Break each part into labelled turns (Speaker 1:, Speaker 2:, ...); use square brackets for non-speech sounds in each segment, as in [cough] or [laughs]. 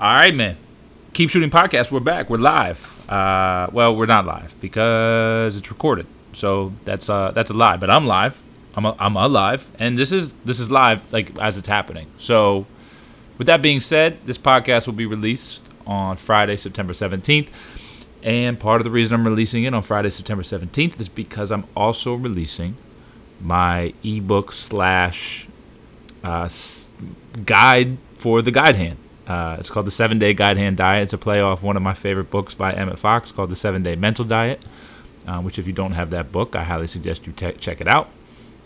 Speaker 1: All right, man. Keep Shooting Podcast. We're back. We're live. Uh, well, we're not live because it's recorded. So that's uh, that's a lie. But I'm live. I'm a, I'm alive, and this is this is live like as it's happening. So, with that being said, this podcast will be released on Friday, September 17th. And part of the reason I'm releasing it on Friday, September 17th is because I'm also releasing my ebook slash uh, guide for the guide hand. Uh, it's called the Seven Day Guide Hand Diet. It's a play off one of my favorite books by Emmett Fox called the Seven Day Mental Diet, uh, which, if you don't have that book, I highly suggest you te- check it out.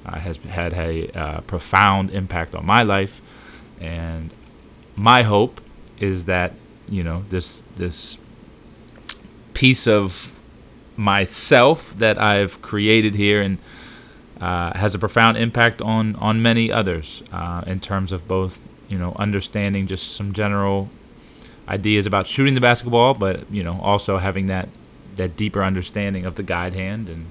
Speaker 1: Uh, has had a uh, profound impact on my life, and my hope is that you know this this piece of myself that I've created here and uh, has a profound impact on on many others uh, in terms of both you know understanding just some general ideas about shooting the basketball, but you know also having that that deeper understanding of the guide hand and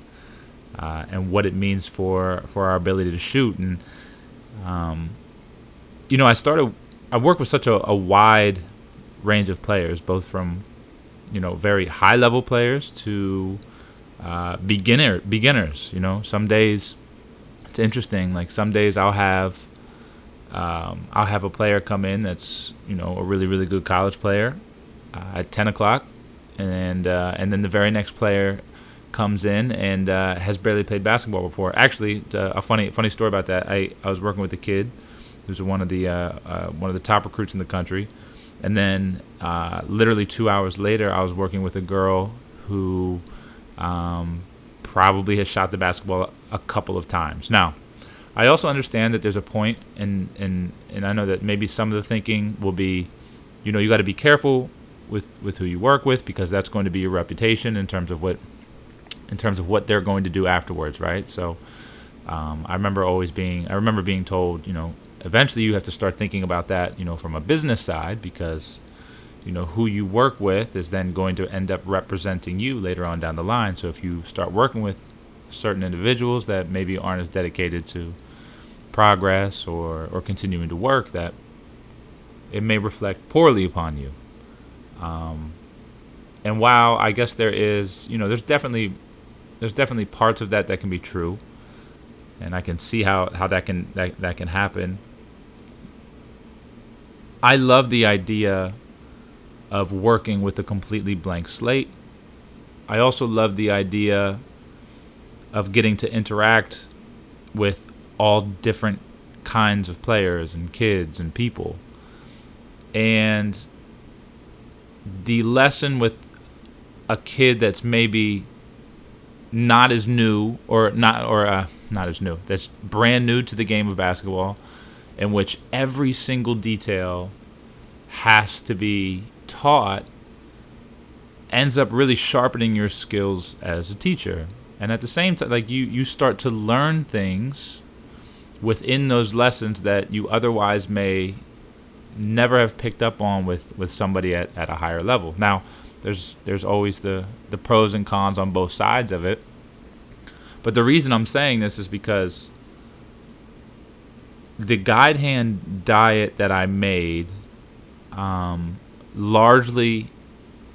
Speaker 1: uh, and what it means for for our ability to shoot and um, you know I started I work with such a, a wide range of players, both from you know very high level players to uh, beginner beginners. You know, some days it's interesting. Like some days I'll have um, I'll have a player come in that's you know a really really good college player uh, at 10 o'clock, and uh, and then the very next player comes in and uh, has barely played basketball before. Actually, uh, a funny funny story about that. I, I was working with a kid who's one of the uh, uh, one of the top recruits in the country, and then literally two hours later, I was working with a girl who um, probably has shot the basketball a couple of times. Now, I also understand that there's a point, and and and I know that maybe some of the thinking will be, you know, you got to be careful with with who you work with because that's going to be your reputation in terms of what in terms of what they're going to do afterwards, right? So, um, I remember always being I remember being told, you know, eventually you have to start thinking about that, you know, from a business side because you know who you work with is then going to end up representing you later on down the line. So if you start working with certain individuals that maybe aren't as dedicated to progress or or continuing to work, that it may reflect poorly upon you. Um, and while I guess there is, you know, there's definitely there's definitely parts of that that can be true, and I can see how how that can that, that can happen. I love the idea of working with a completely blank slate. I also love the idea of getting to interact with all different kinds of players and kids and people. And the lesson with a kid that's maybe not as new or not or uh, not as new that's brand new to the game of basketball in which every single detail has to be taught ends up really sharpening your skills as a teacher and at the same time like you you start to learn things within those lessons that you otherwise may never have picked up on with with somebody at, at a higher level. Now there's there's always the the pros and cons on both sides of it. But the reason i'm saying this is because the guide hand diet that i made um, largely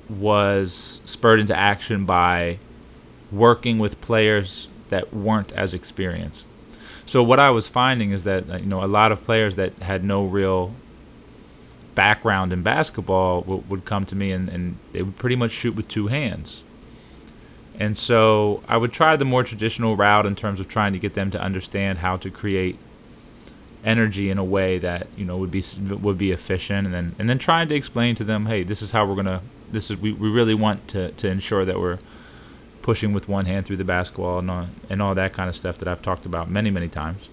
Speaker 1: was spurred into action by working with players that weren't as experienced. So what I was finding is that uh, you know a lot of players that had no real background in basketball w- would come to me and, and they would pretty much shoot with two hands. And so I would try the more traditional route in terms of trying to get them to understand how to create energy in a way that you know would be would be efficient and then and then trying to explain to them hey this is how we're gonna this is we, we really want to, to ensure that we're pushing with one hand through the basketball and all, and all that kind of stuff that I've talked about many many times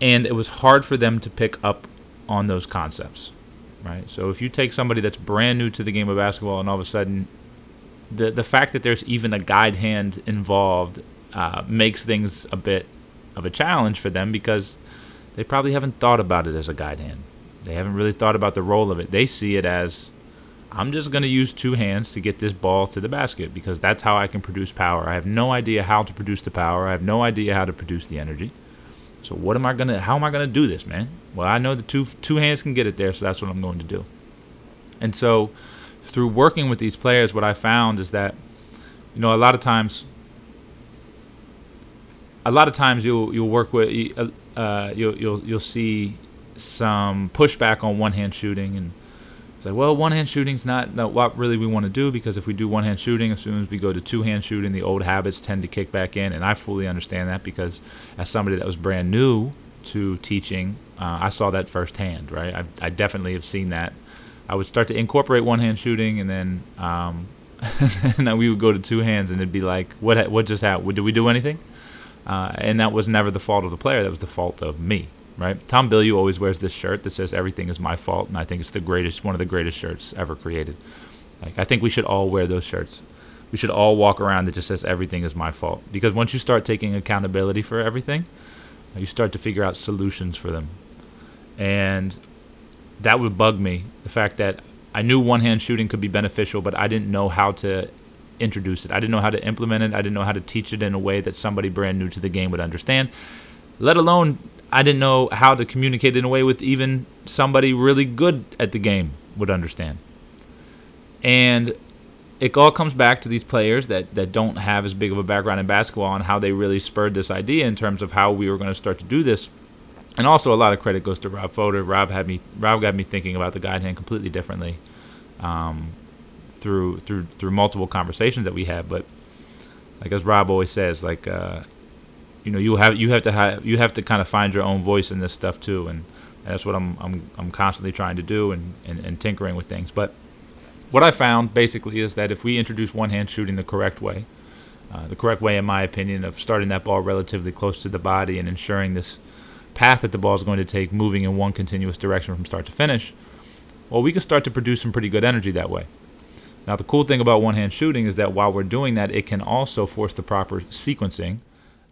Speaker 1: and it was hard for them to pick up on those concepts right so if you take somebody that's brand new to the game of basketball and all of a sudden the the fact that there's even a guide hand involved uh, makes things a bit of a challenge for them because they probably haven't thought about it as a guide hand. They haven't really thought about the role of it. They see it as I'm just going to use two hands to get this ball to the basket because that's how I can produce power. I have no idea how to produce the power. I have no idea how to produce the energy. So what am I gonna? How am I gonna do this, man? Well, I know the two two hands can get it there, so that's what I'm going to do. And so, through working with these players, what I found is that, you know, a lot of times, a lot of times you'll you'll work with uh, you'll you'll you'll see some pushback on one hand shooting and it's like, well, one hand shooting's not, not what really we want to do because if we do one hand shooting, as soon as we go to two hand shooting, the old habits tend to kick back in. And I fully understand that because as somebody that was brand new to teaching, uh, I saw that firsthand, right? I, I definitely have seen that. I would start to incorporate one hand shooting and then, um, [laughs] and then we would go to two hands and it'd be like, what, what just happened? Did we do anything? Uh, and that was never the fault of the player. That was the fault of me, right? Tom Bilyeu always wears this shirt that says "Everything is my fault," and I think it's the greatest, one of the greatest shirts ever created. Like I think we should all wear those shirts. We should all walk around that just says "Everything is my fault," because once you start taking accountability for everything, you start to figure out solutions for them, and that would bug me. The fact that I knew one-hand shooting could be beneficial, but I didn't know how to introduce it. I didn't know how to implement it. I didn't know how to teach it in a way that somebody brand new to the game would understand. Let alone I didn't know how to communicate in a way with even somebody really good at the game would understand. And it all comes back to these players that, that don't have as big of a background in basketball and how they really spurred this idea in terms of how we were going to start to do this. And also a lot of credit goes to Rob Fodor. Rob had me Rob got me thinking about the guide hand completely differently um, through through through multiple conversations that we had. But like as Rob always says, like uh, you know you have you have to have you have to kind of find your own voice in this stuff too, and, that's what I'm I'm I'm constantly trying to do and, and, and tinkering with things. But what I found basically is that if we introduce one hand shooting the correct way, uh, the correct way, in my opinion, of starting that ball relatively close to the body and ensuring this path that the ball is going to take moving in one continuous direction from start to finish, well, we can start to produce some pretty good energy that way. Now, the cool thing about one hand shooting is that while we're doing that, it can also force the proper sequencing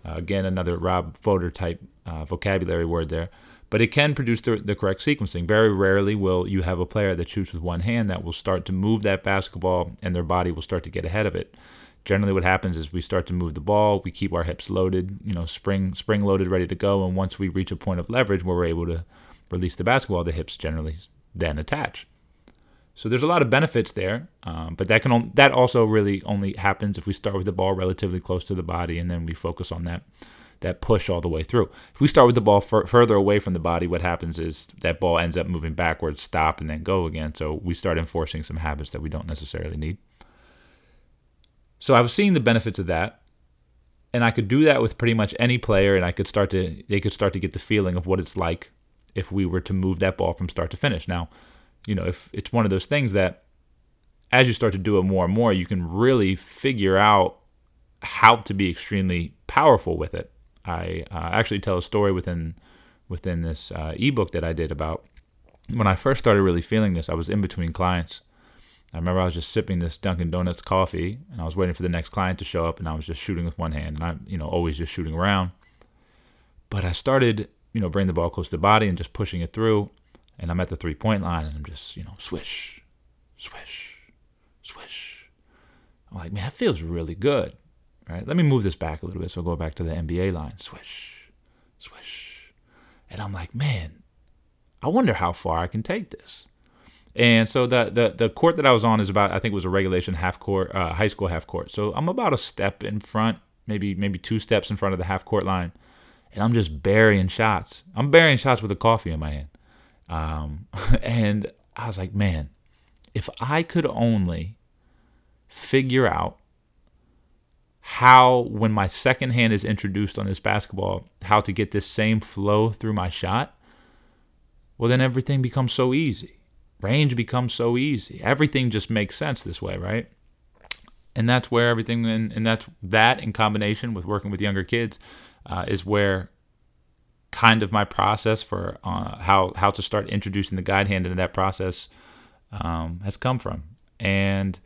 Speaker 1: uh, again, another Rob Fodor type uh, vocabulary word there. But it can produce the, the correct sequencing. Very rarely will you have a player that shoots with one hand that will start to move that basketball and their body will start to get ahead of it. Generally, what happens is we start to move the ball, we keep our hips loaded, you know, spring spring loaded, ready to go, and once we reach a point of leverage where we're able to release the basketball, the hips generally then attach. So there's a lot of benefits there, um, but that can that also really only happens if we start with the ball relatively close to the body and then we focus on that that push all the way through. If we start with the ball further away from the body, what happens is that ball ends up moving backwards, stop, and then go again. So we start enforcing some habits that we don't necessarily need. So I was seeing the benefits of that, and I could do that with pretty much any player, and I could start to they could start to get the feeling of what it's like if we were to move that ball from start to finish. Now you know, if it's one of those things that as you start to do it more and more, you can really figure out how to be extremely powerful with it. I uh, actually tell a story within within this uh, ebook that I did about when I first started really feeling this. I was in between clients. I remember I was just sipping this Dunkin' Donuts coffee, and I was waiting for the next client to show up, and I was just shooting with one hand, and I'm you know always just shooting around. But I started you know bringing the ball close to the body and just pushing it through, and I'm at the three point line and I'm just, you know, swish, swish, swish. I'm like, man, that feels really good. Right? Let me move this back a little bit. So I'll go back to the NBA line. Swish, swish. And I'm like, man, I wonder how far I can take this. And so the, the the court that I was on is about I think it was a regulation half court, uh, high school half court. So I'm about a step in front, maybe maybe two steps in front of the half court line, and I'm just burying shots. I'm burying shots with a coffee in my hand. Um, [laughs] and I was like, man, if I could only figure out how, when my second hand is introduced on this basketball, how to get this same flow through my shot, well, then everything becomes so easy. Range becomes so easy. Everything just makes sense this way, right? And that's where everything, and, and that's that in combination with working with younger kids, uh, is where kind of my process for uh, how how to start introducing the guide hand into that process um, has come from, and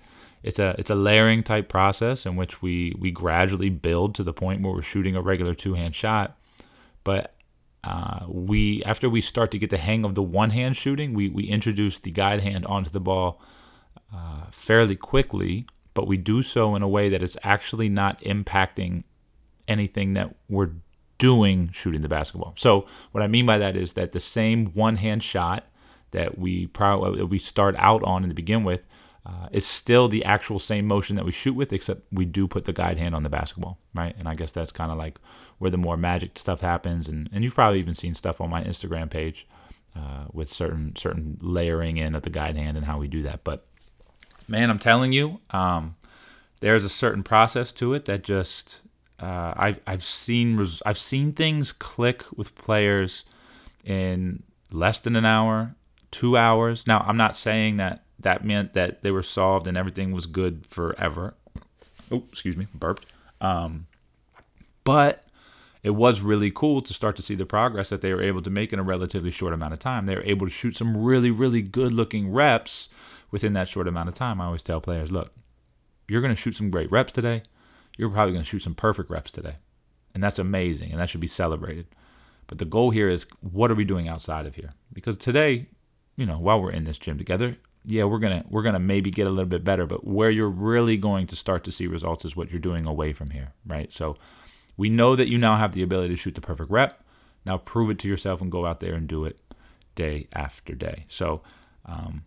Speaker 1: it's a it's a layering type process in which we we gradually build to the point where we're shooting a regular two hand shot, but uh, we after we start to get the hang of the one hand shooting, we we introduce the guide hand onto the ball uh, fairly quickly, but we do so in a way that is actually not impacting anything that we're doing shooting the basketball. So what I mean by that is that the same one hand shot that we probably we start out on in the begin with uh, is still the actual same motion that we shoot with, except we do put the guide hand on the basketball, right? And I guess that's kind of like where the more magic stuff happens. And, and you've probably even seen stuff on my Instagram page uh, with certain certain layering in of the guide hand and how we do that. But man, I'm telling you, um, there's a certain process to it that just uh, I've I've seen res- I've seen things click with players in less than an hour, two hours. Now I'm not saying that that meant that they were solved and everything was good forever. Oh, excuse me, burped. Um, but it was really cool to start to see the progress that they were able to make in a relatively short amount of time. They were able to shoot some really, really good looking reps within that short amount of time. I always tell players, look, you're going to shoot some great reps today. You're probably going to shoot some perfect reps today. And that's amazing, and that should be celebrated. But the goal here is what are we doing outside of here? Because today, you know, while we're in this gym together, yeah, we're gonna we're gonna maybe get a little bit better, but where you're really going to start to see results is what you're doing away from here, right? So we know that you now have the ability to shoot the perfect rep. Now prove it to yourself and go out there and do it day after day. So um,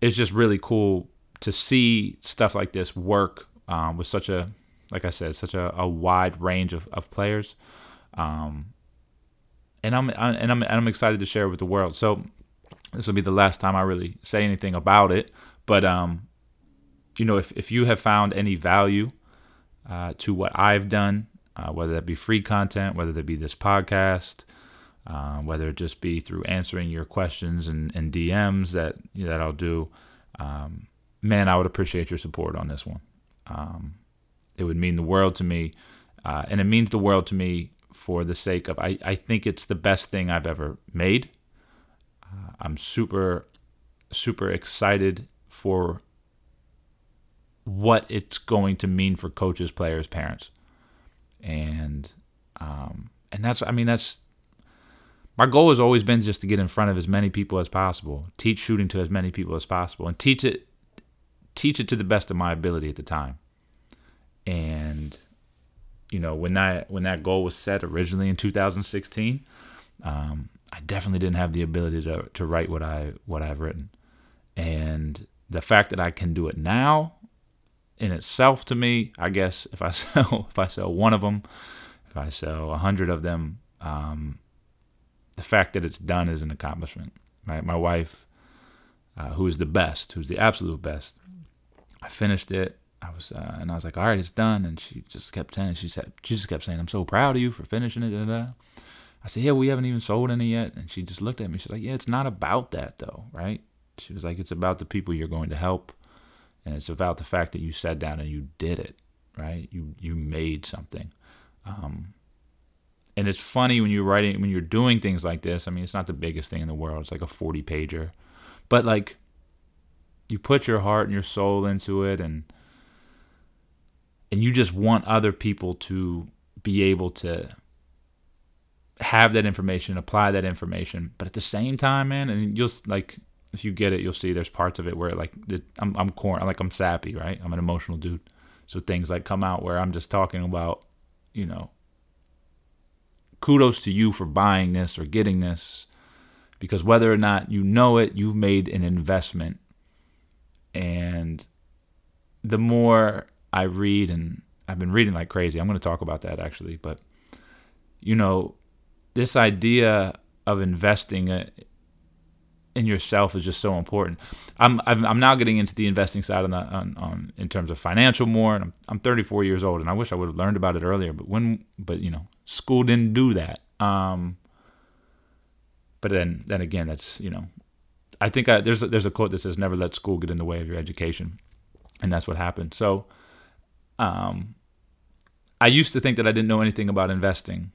Speaker 1: it's just really cool to see stuff like this work um, with such a, like I said, such a, a wide range of, of players. Um, and I'm and I'm and I'm excited to share it with the world. So this will be the last time I really say anything about it. But um, you know, if if you have found any value uh, to what I've done, uh, whether that be free content, whether that be this podcast, uh, whether it just be through answering your questions and, and DMs that that I'll do, um, man, I would appreciate your support on this one. Um, it would mean the world to me, uh, and it means the world to me for the sake of I, I think it's the best thing I've ever made. Uh, I'm super, super excited for what it's going to mean for coaches, players, parents, and um, and that's I mean that's my goal has always been just to get in front of as many people as possible, teach shooting to as many people as possible, and teach it teach it to the best of my ability at the time. And you know when that when that goal was set originally in 2016. Um, I definitely didn't have the ability to to write what I what I've written, and the fact that I can do it now, in itself, to me, I guess if I [laughs] sell if I sell one of them, if I sell a hundred of them, um, the fact that it's done is an accomplishment. Right, my wife, uh, who is the best, who's the absolute best, I finished it. I was uh, and I was like, all right, it's done, and she just kept saying, she said, she just kept saying, I'm so proud of you for finishing it. Da, da, da. I said, yeah, we haven't even sold any yet. And she just looked at me. She's like, yeah, it's not about that though, right? She was like, it's about the people you're going to help. And it's about the fact that you sat down and you did it, right? You, you made something. Um, and it's funny when you're writing, when you're doing things like this. I mean, it's not the biggest thing in the world. It's like a 40 pager, but like you put your heart and your soul into it and, and you just want other people to be able to have that information, apply that information. But at the same time, man, and you'll like if you get it, you'll see there's parts of it where like I'm I'm corn, like I'm sappy, right? I'm an emotional dude. So things like come out where I'm just talking about, you know, kudos to you for buying this or getting this because whether or not you know it, you've made an investment. And the more I read and I've been reading like crazy. I'm going to talk about that actually, but you know, this idea of investing in yourself is just so important. I'm I'm now getting into the investing side on, the, on, on in terms of financial more, and I'm, I'm 34 years old, and I wish I would have learned about it earlier. But when but you know school didn't do that. Um, but then then again, that's you know, I think I, there's a, there's a quote that says never let school get in the way of your education, and that's what happened. So, um, I used to think that I didn't know anything about investing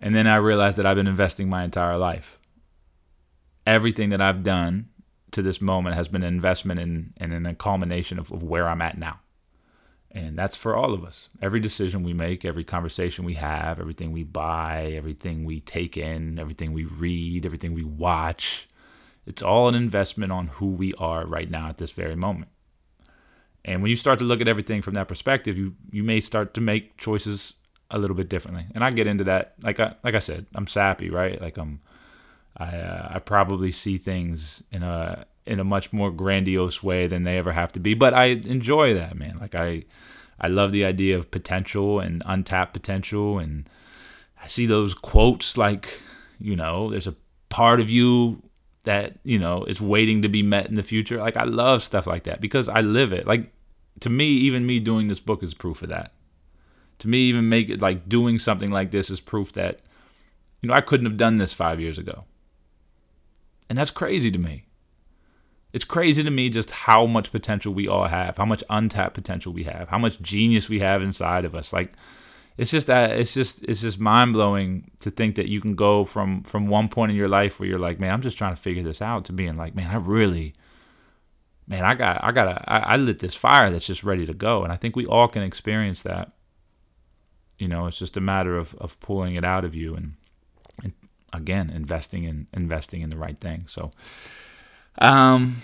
Speaker 1: and then I realized that I've been investing my entire life. Everything that I've done to this moment has been an investment in and in a culmination of, of where I'm at now. And that's for all of us. Every decision we make, every conversation we have, everything we buy, everything we take in, everything we read, everything we watch, it's all an investment on who we are right now at this very moment. And when you start to look at everything from that perspective, you you may start to make choices a little bit differently. And I get into that. Like I like I said, I'm sappy, right? Like I'm I uh, I probably see things in a in a much more grandiose way than they ever have to be. But I enjoy that, man. Like I I love the idea of potential and untapped potential and I see those quotes like, you know, there's a part of you that, you know, is waiting to be met in the future. Like I love stuff like that because I live it. Like to me, even me doing this book is proof of that. To me, even make it like doing something like this is proof that, you know, I couldn't have done this five years ago. And that's crazy to me. It's crazy to me just how much potential we all have, how much untapped potential we have, how much genius we have inside of us. Like it's just that it's just it's just mind blowing to think that you can go from from one point in your life where you're like, man, I'm just trying to figure this out, to being like, man, I really, man, I got I got I, lit this fire that's just ready to go, and I think we all can experience that. You know, it's just a matter of of pulling it out of you and and again investing in investing in the right thing. So. Um,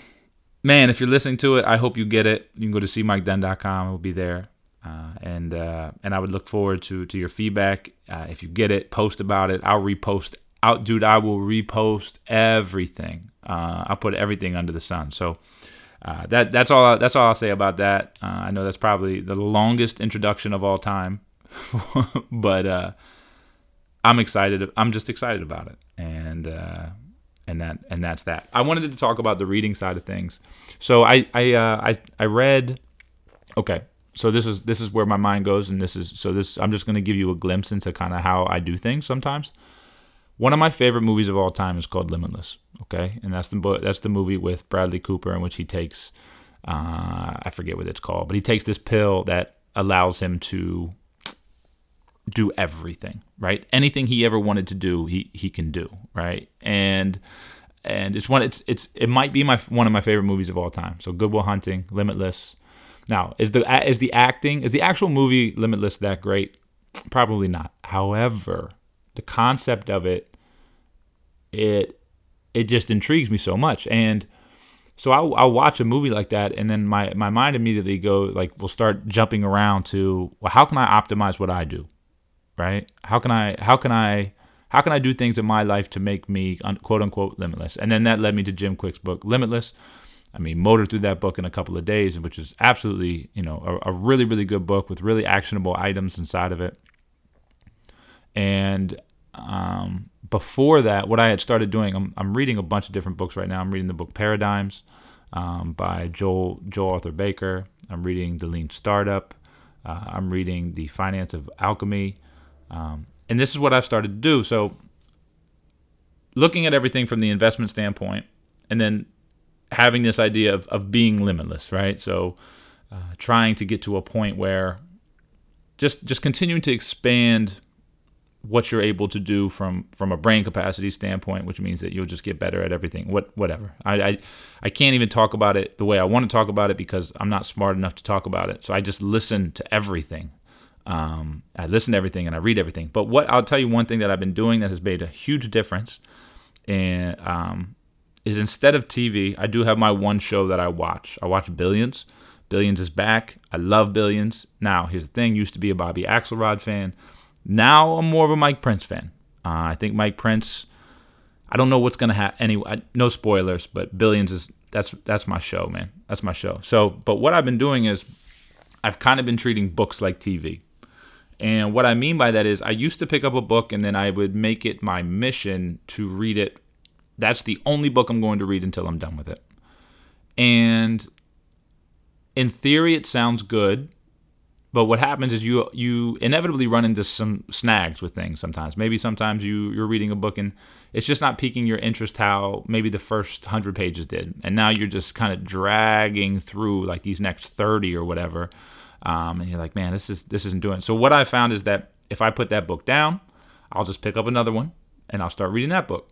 Speaker 1: man, if you're listening to it, I hope you get it. You can go to cmikedenn.com. It will be there. Uh, and uh, and I would look forward to to your feedback. Uh, if you get it, post about it. I'll repost out, dude. I will repost everything. Uh, I'll put everything under the sun. So uh, that that's all. That's all I'll say about that. Uh, I know that's probably the longest introduction of all time, [laughs] but I'm excited. I'm just excited about it, and and that and that's that. I wanted to talk about the reading side of things. So I I uh, I I read. Okay, so this is this is where my mind goes, and this is so this. I'm just going to give you a glimpse into kind of how I do things sometimes. One of my favorite movies of all time is called Limitless. Okay, and that's the that's the movie with Bradley Cooper in which he takes. Uh, I forget what it's called, but he takes this pill that allows him to do everything, right? Anything he ever wanted to do, he he can do, right? And and it's one it's it's it might be my one of my favorite movies of all time. So Good Will Hunting, Limitless. Now, is the is the acting is the actual movie Limitless that great? Probably not. However, the concept of it it it just intrigues me so much and so I'll, I'll watch a movie like that and then my, my mind immediately go like will start jumping around to well how can i optimize what i do right? How can I how can I how can I do things in my life to make me quote unquote limitless? And then that led me to Jim Kwik's book Limitless. I mean, motored through that book in a couple of days, which is absolutely you know a, a really really good book with really actionable items inside of it. And um, before that, what I had started doing, I'm, I'm reading a bunch of different books right now. I'm reading the book Paradigms um, by Joel Joel Arthur Barker. I'm reading The Lean Startup. Uh, I'm reading The Finance of Alchemy. Um, and this is what I've started to do. So, looking at everything from the investment standpoint, and then having this idea of, of being limitless, right? So, uh, trying to get to a point where just just continuing to expand what you're able to do from from a brain capacity standpoint, which means that you'll just get better at everything. What whatever. I, I I can't even talk about it the way I want to talk about it because I'm not smart enough to talk about it. So I just listen to everything. Um, I listen to everything and I read everything. But what I'll tell you one thing that I've been doing that has made a huge difference, and um, is instead of TV, I do have my one show that I watch. I watch Billions. Billions is back. I love Billions. Now, here's the thing: used to be a Bobby Axelrod fan. Now I'm more of a Mike Prince fan. Uh, I think Mike Prince. I don't know what's gonna happen. Anyway, no spoilers, but Billions is that's that's my show, man. That's my show. So, but what I've been doing is, I've kind of been treating books like TV. And what I mean by that is, I used to pick up a book and then I would make it my mission to read it. That's the only book I'm going to read until I'm done with it. And in theory, it sounds good. But what happens is you you inevitably run into some snags with things sometimes. Maybe sometimes you you're reading a book and it's just not piquing your interest how maybe the first 100 pages did. And now you're just kind of dragging through like these next 30 or whatever um, and you're like, man, this is this isn't doing. It. So what I found is that if I put that book down, I'll just pick up another one and I'll start reading that book.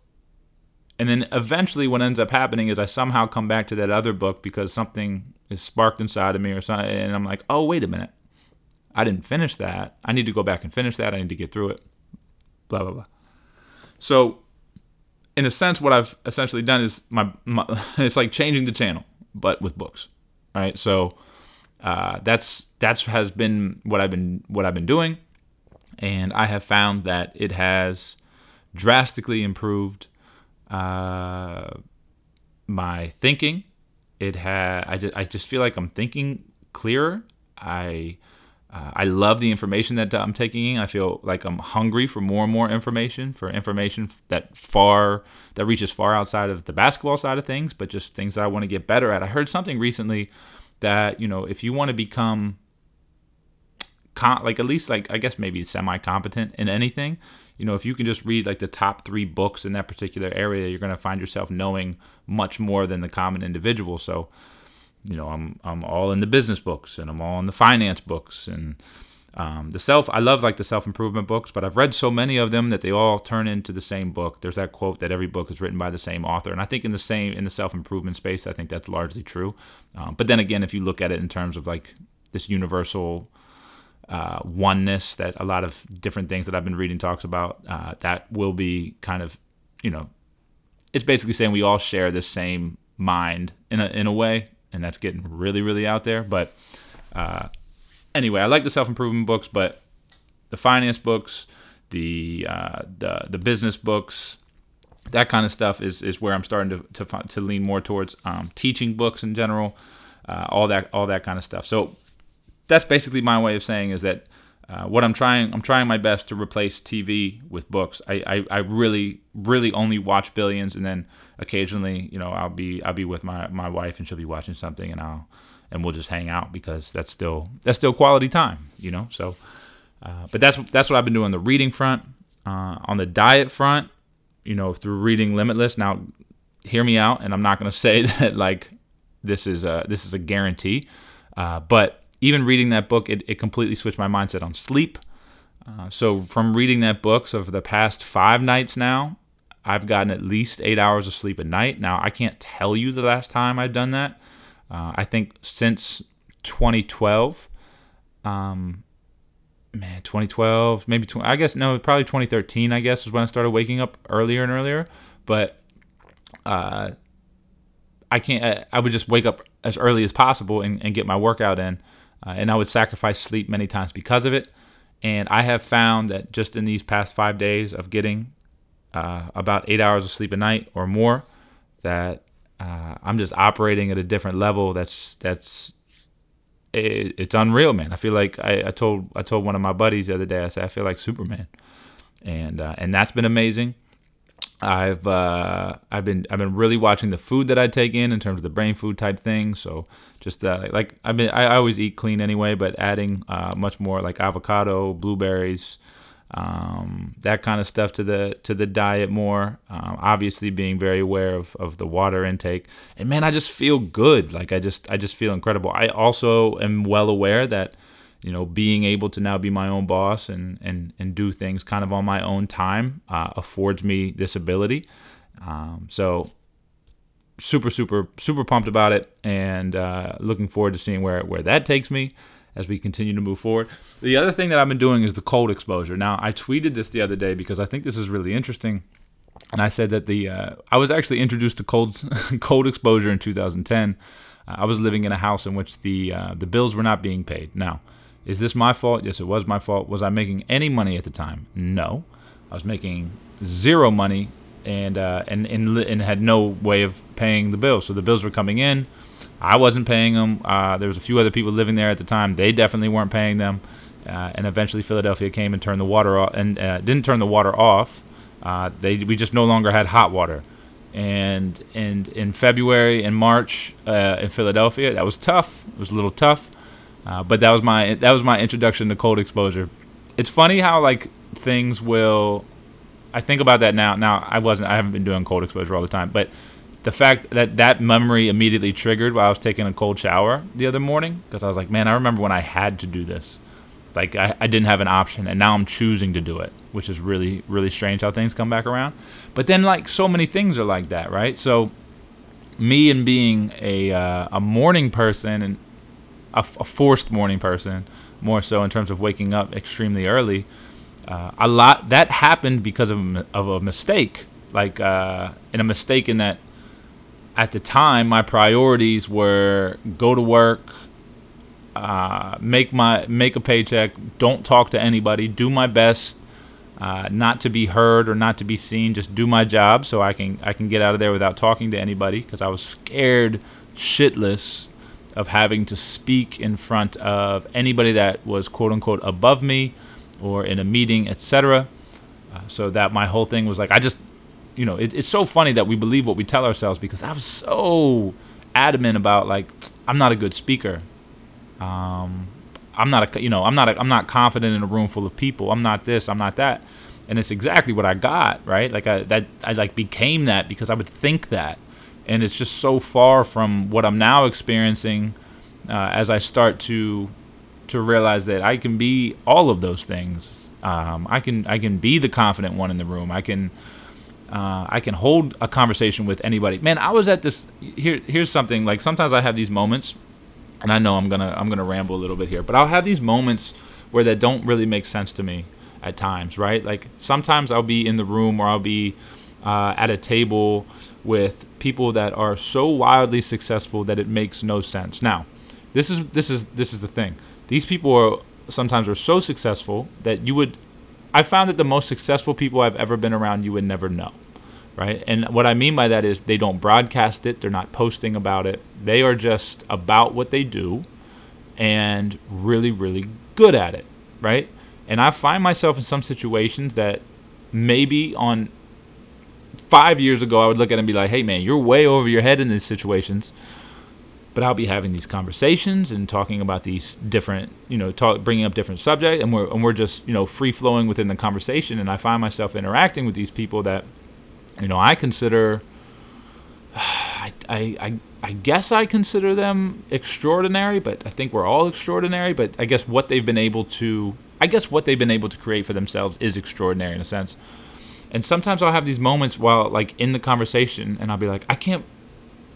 Speaker 1: And then eventually, what ends up happening is I somehow come back to that other book because something is sparked inside of me, or something, and I'm like, oh, wait a minute, I didn't finish that. I need to go back and finish that. I need to get through it. Blah blah blah. So, in a sense, what I've essentially done is my, my [laughs] it's like changing the channel, but with books, right? So uh, that's that's has been what I've been what I've been doing, and I have found that it has drastically improved uh, my thinking. It had I just I just feel like I'm thinking clearer. I uh, I love the information that I'm taking in. I feel like I'm hungry for more and more information, for information that far that reaches far outside of the basketball side of things, but just things that I want to get better at. I heard something recently that you know if you want to become like at least like I guess maybe semi competent in anything, you know if you can just read like the top three books in that particular area, you're going to find yourself knowing much more than the common individual. So you know, I'm I'm all in the business books and I'm all in the finance books and um, the self. I love like the self improvement books, but I've read so many of them that they all turn into the same book. There's that quote that every book is written by the same author, and I think in the same in the self improvement space, I think that's largely true. Um, but then again, if you look at it in terms of like this universal uh, oneness that a lot of different things that I've been reading talks about, uh, that will be kind of, you know, it's basically saying we all share the same mind in a in a way and that's getting really, really out there. But uh, anyway, I like the self improvement books, but the finance books, the uh, the the business books, that kind of stuff is is where I'm starting to to, to lean more towards um, teaching books in general, uh, all that all that kind of stuff. So that's basically my way of saying is that. Uh, what I'm trying, I'm trying my best to replace TV with books. I, I, I really, really only watch Billions, and then occasionally, you know, I'll be I'll be with my my wife and she'll be watching something and I'll and we'll just hang out because that's still that's still quality time, you know. So, uh, but that's that's what I've been doing on the reading front, uh, on the diet front, you know, through reading Limitless. Now, hear me out, and I'm not going [laughs] to say that like this is a this is a guarantee, uh, but even reading that book, it, it completely switched my mindset on sleep. Uh, so from reading that book, so for the past five nights now, I've gotten at least eight hours of sleep a night. Now, I can't tell you the last time I've done that. Uh, I think since 2012, um, man, 2012, maybe 20, I guess, no, probably 2013, I guess, is when I started waking up earlier and earlier. But uh, I can't, I, I would just wake up as early as possible and, and get my workout in. Uh, and I would sacrifice sleep many times because of it. And I have found that just in these past five days of getting uh, about eight hours of sleep a night or more, that uh, I'm just operating at a different level. That's that's it, it's unreal, man. I feel like I, I, told I told one of my buddies the other day. I said I feel like Superman, and uh, and that's been amazing. I've uh, I've been I've been really watching the food that I take in in terms of the brain food type thing. So just uh, like I've been I always eat clean anyway, but adding uh, much more like avocado, blueberries, um, that kind of stuff to the to the diet more. Um, obviously, being very aware of, of the water intake, and man, I just feel good. Like I just I just feel incredible. I also am well aware that you know being able to now be my own boss and and and do things kind of on my own time uh, affords me this ability. Um, so super super super pumped about it, and uh, looking forward to seeing where where that takes me as we continue to move forward. The other thing that I've been doing is the cold exposure. Now, I tweeted this the other day because I think this is really interesting. And I said that the uh, I was actually introduced to cold [laughs] cold exposure in 2010. Uh, I was living in a house in which the uh, the bills were not being paid. Now, is this my fault? Yes, it was my fault. Was I making any money at the time? No, I was making zero money and uh, and, and and had no way of paying the bills. So the bills were coming in. I wasn't paying them. Uh, there was a few other people living there at the time. They definitely weren't paying them. Uh, and eventually, Philadelphia came and turned the water off, and uh, didn't turn the water off. Uh, they we just no longer had hot water. And and in February and March uh, in Philadelphia, that was tough. It was a little tough, uh, but that was my that was my introduction to cold exposure. It's funny how like things will. I think about that now. Now I wasn't. I haven't been doing cold exposure all the time, but the fact that that memory immediately triggered while I was taking a cold shower the other morning because I was like, man, I remember when I had to do this. Like I, I didn't have an option, and now I'm choosing to do it, which is really really strange how things come back around. But then like so many things are like that, right? So me and being a uh, a morning person and a, a, forced morning person, more so in terms of waking up extremely early. Uh, a lot that happened because of, of a mistake, like uh, in a mistake in that at the time, my priorities were go to work, uh, make my make a paycheck, don't talk to anybody, do my best uh, not to be heard or not to be seen, just do my job so I can I can get out of there without talking to anybody because I was scared shitless of having to speak in front of anybody that was quote unquote above me or in a meeting, etc. Uh, so that my whole thing was like I just you know it, it's so funny that we believe what we tell ourselves because I was so adamant about like I'm not a good speaker. Um, I'm not a you know I'm not a, I'm not confident in a room full of people. I'm not this. I'm not that. And it's exactly what I got right. Like I that I like became that because I would think that, and it's just so far from what I'm now experiencing uh, as I start to to realize that I can be all of those things. Um, I can I can be the confident one in the room. I can uh, I can hold a conversation with anybody. Man, I was at this. Here, here's something. Like sometimes I have these moments, and I know I'm gonna I'm gonna ramble a little bit here, but I'll have these moments where that don't really make sense to me at times, right? Like sometimes I'll be in the room or I'll be uh, at a table with people that are so wildly successful that it makes no sense. Now, this is this is this is the thing. These people are sometimes are so successful that you would. I found that the most successful people I've ever been around, you would never know right? And what I mean by that is they don't broadcast it, they're not posting about it. They are just about what they do and really, really good at it, right? And I find myself in some situations that maybe on five years ago I would look at it and be like, hey man, you're way over your head in these situations. But I'll be having these conversations and talking about these different, you know, talk, bringing up different subjects, and we're and we're just, you know, free flowing within the conversation. And I find myself interacting with these people that you know, I consider, [sighs] I, I, I, guess I consider them extraordinary, but I think we're all extraordinary. But I guess what they've been able to, I guess what they've been able to create for themselves is extraordinary in a sense. And sometimes I'll have these moments while, like, in the conversation, and I'll be like, I can't,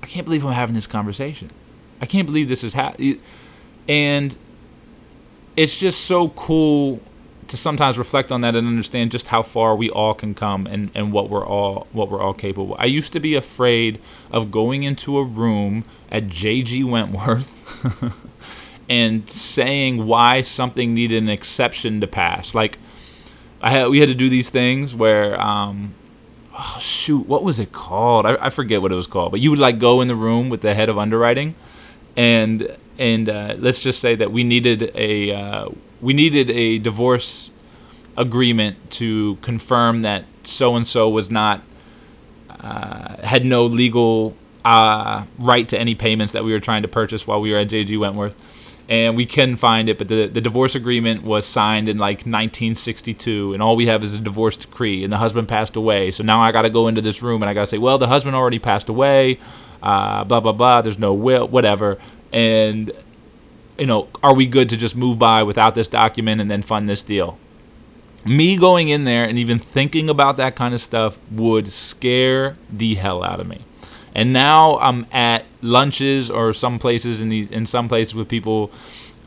Speaker 1: I can't believe I'm having this conversation. I can't believe this is happening. And it's just so cool to sometimes reflect on that and understand just how far we all can come and, and what we're all what we're all capable. I used to be afraid of going into a room at JG Wentworth [laughs] and saying why something needed an exception to pass. Like I had we had to do these things where um oh shoot, what was it called? I, I forget what it was called. But you would like go in the room with the head of underwriting and and uh, let's just say that we needed a uh, we needed a divorce agreement to confirm that so and so was not uh, had no legal uh, right to any payments that we were trying to purchase while we were at JG Wentworth. And we couldn't find it, but the, the divorce agreement was signed in like 1962, and all we have is a divorce decree, and the husband passed away. So now I got to go into this room and I got to say, well, the husband already passed away, uh, blah, blah, blah, there's no will, whatever. And you know, are we good to just move by without this document and then fund this deal? Me going in there and even thinking about that kind of stuff would scare the hell out of me. And now I'm at lunches or some places in the in some places with people,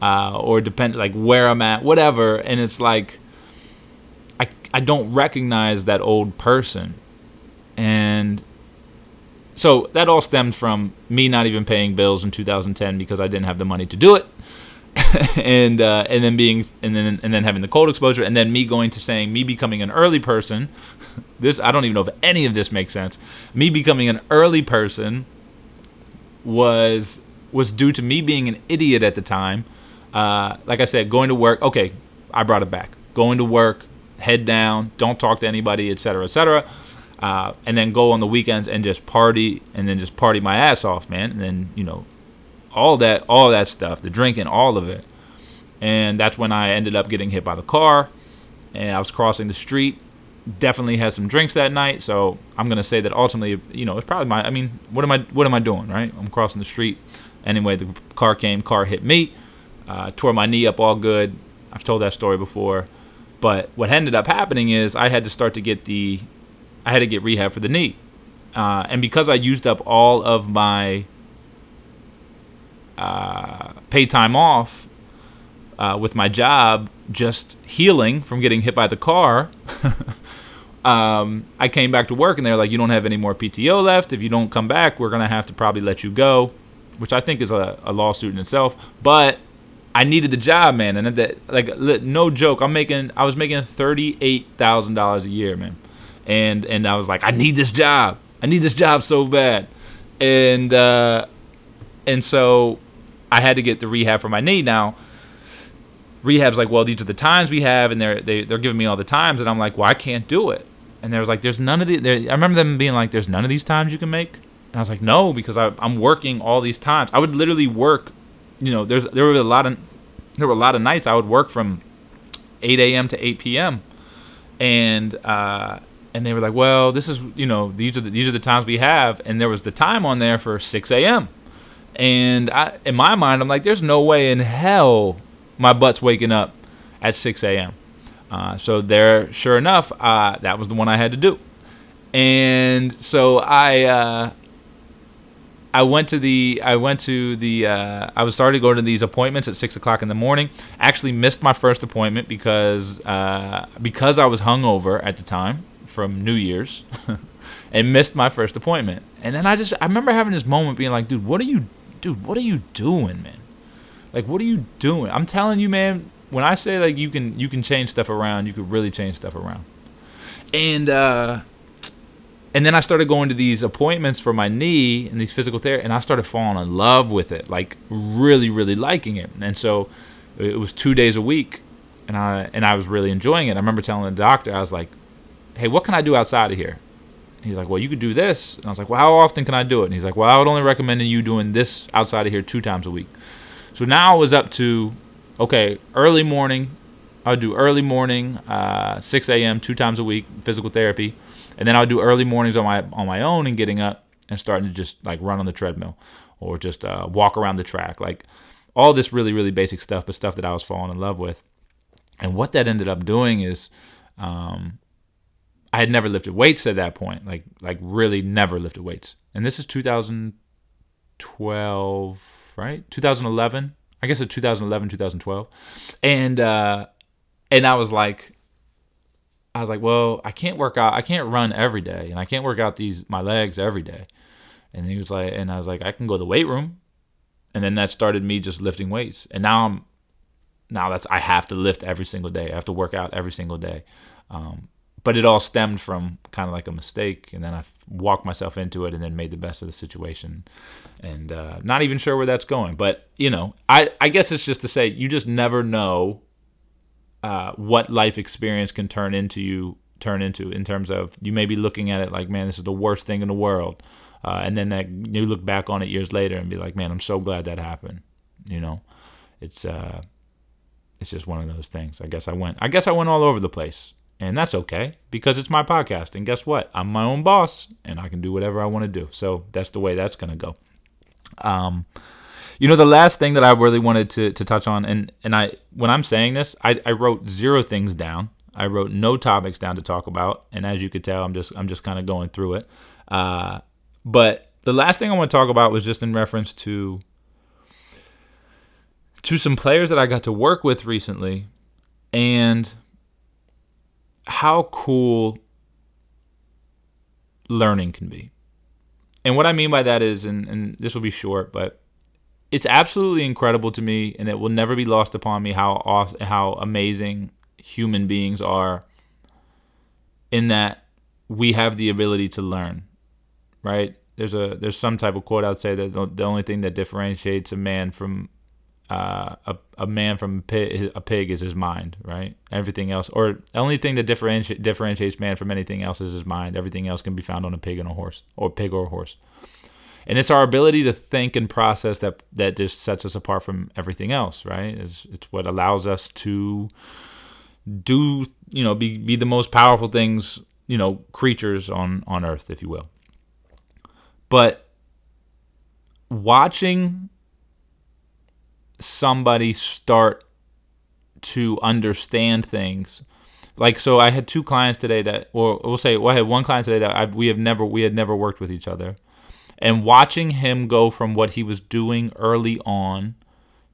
Speaker 1: uh, or depend like where I'm at, whatever, and it's like I I don't recognize that old person, and so that all stemmed from me not even paying bills in 2010 because I didn't have the money to do it. [laughs] and uh, and then being and then and then having the cold exposure and then me going to saying me becoming an early person [laughs] this I don't even know if any of this makes sense. Me becoming an early person was was due to me being an idiot at the time. Uh, like I said going to work okay I brought it back. Going to work head down don't talk to anybody etc etc uh, and then go on the weekends and just party and then just party my ass off man and then you know all that all that stuff, the drinking, all of it. And that's when I ended up getting hit by the car and I was crossing the street. Definitely had some drinks that night, so I'm gonna say that ultimately, you know, it's probably my. I mean, what am I? What am I doing? Right? I'm crossing the street. Anyway, the car came. Car hit me. Uh, tore my knee up all good. I've told that story before. But what ended up happening is I had to start to get the, I had to get rehab for the knee, uh, and because I used up all of my uh, pay time off uh, with my job, just healing from getting hit by the car. [laughs] um, I came back to work and they're like, "You don't have any more PTO left. If you don't come back, we're gonna have to probably let you go," which I think is a, a lawsuit in itself. But I needed the job, man, and that like no joke, I'm making I was making thirty eight thousand dollars a year, man, and and I was like, I need this job, I need this job so bad, and uh, and so I had to get the rehab for my knee. Now, rehab's like, well, these are the times we have, and they're they, they're giving me all the times, and I'm like, well, I can't do it, and there was like, there's none of the, I remember them being like, there's none of these times you can make, and I was like, no, because I, I'm working all these times. I would literally work you know, there's there were a lot of there were a lot of nights I would work from 8 a.m. to 8 p.m. and uh, and they were like, well, this is you know these are the, these are the times we have, and there was the time on there for 6 a.m. And I, in my mind, I'm like, there's no way in hell my butt's waking up at 6 a.m. Uh, so there, sure enough, uh, that was the one I had to do. And so I, uh, I went to the I went to the uh, I was starting to go to these appointments at six o'clock in the morning. Actually missed my first appointment because uh, because I was hungover at the time from New Year's, [laughs] and missed my first appointment. And then I just I remember having this moment being like, dude, what are you, dude, what are you doing, man? Like, what are you doing? I'm telling you, man. When I say like you can you can change stuff around, you could really change stuff around. And uh, and then I started going to these appointments for my knee and these physical therapy, and I started falling in love with it, like really, really liking it. And so it was two days a week, and I and I was really enjoying it. I remember telling the doctor, I was like, "Hey, what can I do outside of here?" And he's like, "Well, you could do this." And I was like, "Well, how often can I do it?" And he's like, "Well, I would only recommend you doing this outside of here two times a week." So now I was up to, okay, early morning. I would do early morning, uh, 6 a.m. two times a week, physical therapy and then I would do early mornings on my on my own and getting up and starting to just like run on the treadmill or just uh, walk around the track, like all this really really basic stuff, but stuff that I was falling in love with. And what that ended up doing is, um, I had never lifted weights at that point, like like really never lifted weights. And this is 2012, right? 2011. I guess it's 2011, 2012. And uh, and I was like, I was like, well, I can't work out. I can't run every day, and I can't work out these my legs every day. And he was like, and I was like, I can go to the weight room, and then that started me just lifting weights. And now I'm, now that's I have to lift every single day. I have to work out every single day. Um, but it all stemmed from kind of like a mistake, and then I walked myself into it, and then made the best of the situation. And uh, not even sure where that's going, but you know, I I guess it's just to say you just never know uh, what life experience can turn into you turn into in terms of you may be looking at it like man this is the worst thing in the world uh, and then that you look back on it years later and be like man i'm so glad that happened you know? It's uh it's just one of those things. I guess i went i guess i went all over the place and that's okay because it's my podcast and guess what i'm my own boss and i can do whatever i want to do so that's the way that's going to go um you know, the last thing that I really wanted to, to touch on, and, and I when I'm saying this, I, I wrote zero things down. I wrote no topics down to talk about, and as you could tell, I'm just I'm just kind of going through it. Uh, but the last thing I want to talk about was just in reference to to some players that I got to work with recently, and how cool learning can be. And what I mean by that is, and, and this will be short, but it's absolutely incredible to me, and it will never be lost upon me how awesome, how amazing human beings are. In that we have the ability to learn, right? There's a there's some type of quote I'd say that the, the only thing that differentiates a man from uh, a, a man from a pig, a pig is his mind, right? Everything else, or the only thing that differentiates differentiates man from anything else is his mind. Everything else can be found on a pig and a horse, or pig or a horse and it's our ability to think and process that that just sets us apart from everything else right it's, it's what allows us to do you know be, be the most powerful things you know creatures on on earth if you will but watching somebody start to understand things. Like so i had two clients today that or we'll say well, i had one client today that I, we have never we had never worked with each other. And watching him go from what he was doing early on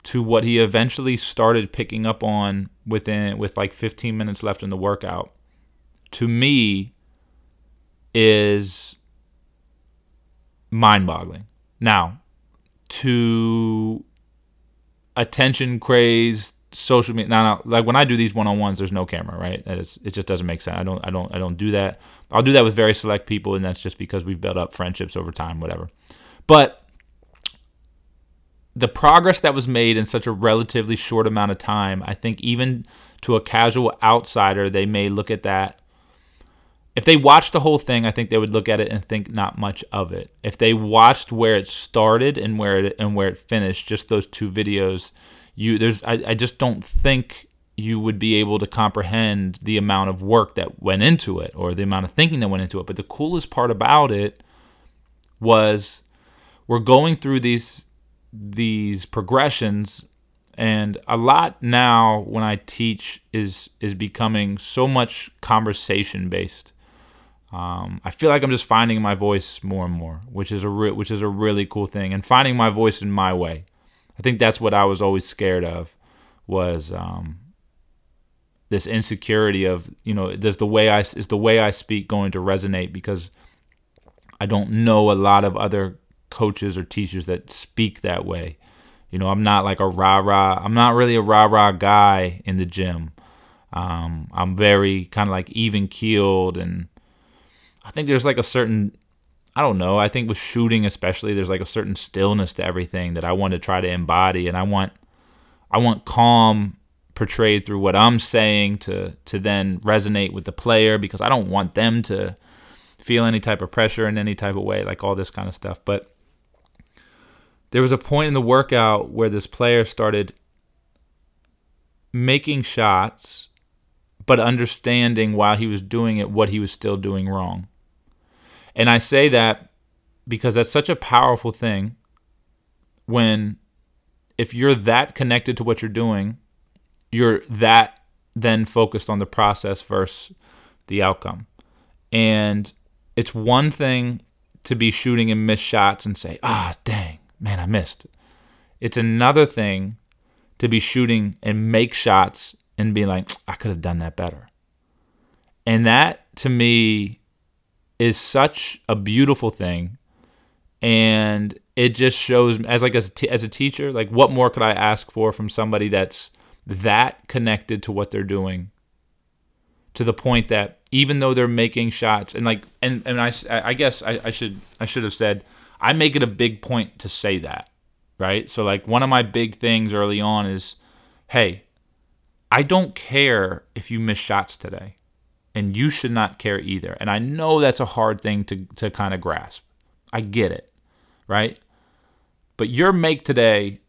Speaker 1: to what he eventually started picking up on within with like 15 minutes left in the workout to me is mind-boggling. Now to attention crazed social media. Now, no, like when I do these one on ones, there's no camera, right? It just doesn't make sense. I don't, I don't, I don't do that. I'll do that with very select people, and that's just because we've built up friendships over time, whatever. But the progress that was made in such a relatively short amount of time, I think even to a casual outsider, they may look at that. If they watched the whole thing, I think they would look at it and think not much of it. If they watched where it started and where it and where it finished, just those two videos, you there's I, I just don't think you would be able to comprehend the amount of work that went into it or the amount of thinking that went into it. But the coolest part about it was we're going through these these progressions and a lot now when I teach is is becoming so much conversation based. Um, I feel like I'm just finding my voice more and more, which is a re- which is a really cool thing, and finding my voice in my way. I think that's what I was always scared of was um, this insecurity of you know does the way I is the way I speak going to resonate because I don't know a lot of other coaches or teachers that speak that way. You know, I'm not like a rah rah. I'm not really a rah rah guy in the gym. Um, I'm very kind of like even keeled, and I think there's like a certain I don't know. I think with shooting especially, there's like a certain stillness to everything that I want to try to embody, and I want I want calm portrayed through what I'm saying to to then resonate with the player because I don't want them to feel any type of pressure in any type of way, like all this kind of stuff. But there was a point in the workout where this player started making shots, but understanding while he was doing it what he was still doing wrong. And I say that because that's such a powerful thing when if you're that connected to what you're doing, you're that then focused on the process versus the outcome. And it's one thing to be shooting and miss shots and say, ah, dang, man, I missed. It's another thing to be shooting and make shots and be like, I could have done that better. And that to me is such a beautiful thing. And it just shows as like as as a teacher like what more could i ask for from somebody that's that connected to what they're doing? To the point that even though they're making shots and like and, and I, I guess I, I should I should have said I make it a big point to say that right? So like one of my big things early on is hey I don't care if you miss shots today and you should not care either. And I know that's a hard thing to, to kind of grasp. I get it, right? But your make today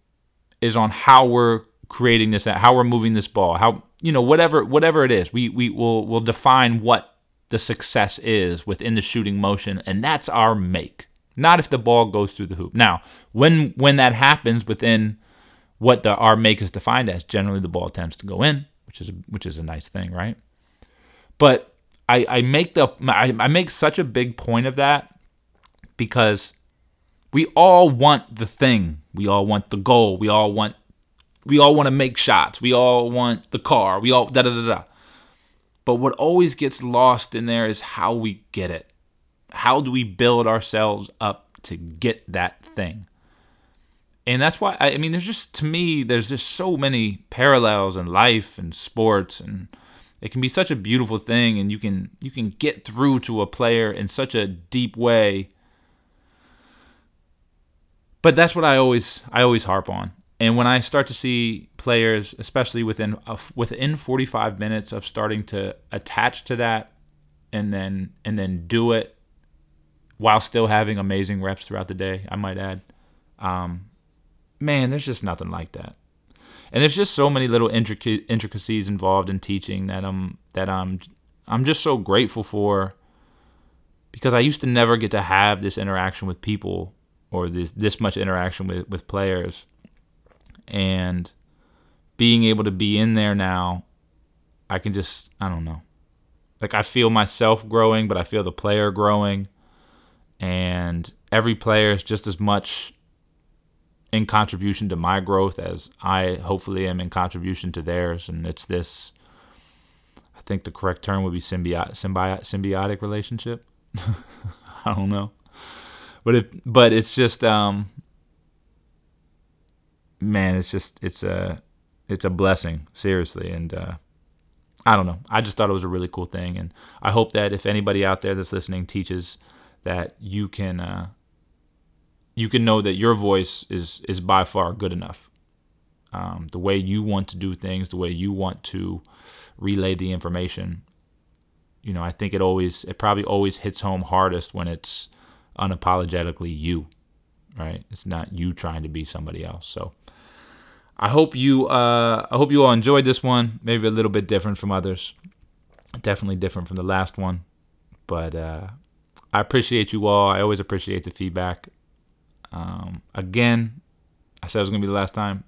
Speaker 1: is on how we're creating this, how we're moving this ball, how you know whatever whatever it is. We we will will define what the success is within the shooting motion, and that's our make. Not if the ball goes through the hoop. Now, when when that happens within what the our make is defined as, generally the ball tends to go in, which is which is a nice thing, right? But I, I make the I, I make such a big point of that because we all want the thing. We all want the goal. We all want we all want to make shots. We all want the car. We all da da da da. But what always gets lost in there is how we get it. How do we build ourselves up to get that thing? And that's why I, I mean there's just to me there's just so many parallels in life and sports and it can be such a beautiful thing and you can you can get through to a player in such a deep way. But that's what I always I always harp on. And when I start to see players especially within uh, within 45 minutes of starting to attach to that and then and then do it while still having amazing reps throughout the day I might add um, man there's just nothing like that and there's just so many little intric- intricacies involved in teaching that I'm that I'm I'm just so grateful for because I used to never get to have this interaction with people or this this much interaction with with players. And being able to be in there now I can just I don't know. Like I feel myself growing but I feel the player growing. And every player is just as much in contribution to my growth as I hopefully am in contribution to theirs. And it's this, I think the correct term would be symbiotic, symbiotic, symbiotic relationship. [laughs] I don't know. But if, but it's just, um, man, it's just it's a it's a blessing, seriously. And uh, I don't know. I just thought it was a really cool thing, and I hope that if anybody out there that's listening teaches that you can uh, you can know that your voice is is by far good enough. Um, the way you want to do things, the way you want to relay the information. You know, I think it always it probably always hits home hardest when it's unapologetically you, right? It's not you trying to be somebody else. So I hope you uh, I hope you all enjoyed this one. Maybe a little bit different from others. Definitely different from the last one. But uh, I appreciate you all. I always appreciate the feedback. Um, again, I said it was gonna be the last time.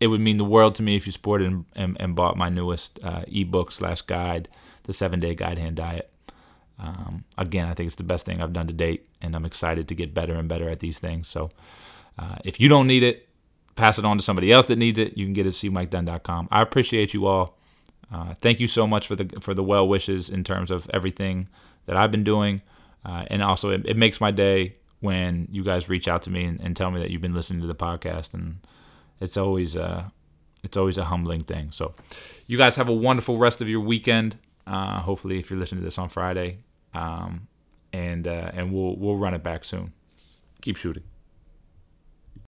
Speaker 1: It would mean the world to me if you supported and, and, and bought my newest uh, ebook slash guide, the Seven Day Guide Hand Diet. Um, again, I think it's the best thing I've done to date, and I'm excited to get better and better at these things. So, uh, if you don't need it, pass it on to somebody else that needs it. You can get it at cmikeDunn.com. I appreciate you all. Uh, thank you so much for the for the well wishes in terms of everything that I've been doing, uh, and also it, it, makes my day when you guys reach out to me and, and, tell me that you've been listening to the podcast, and it's always uh, it's always a humbling thing. So, you guys have a wonderful rest of your weekend. Uh, hopefully, if you're listening to this on Friday, um, and uh, and we'll we'll run it back soon. Keep shooting.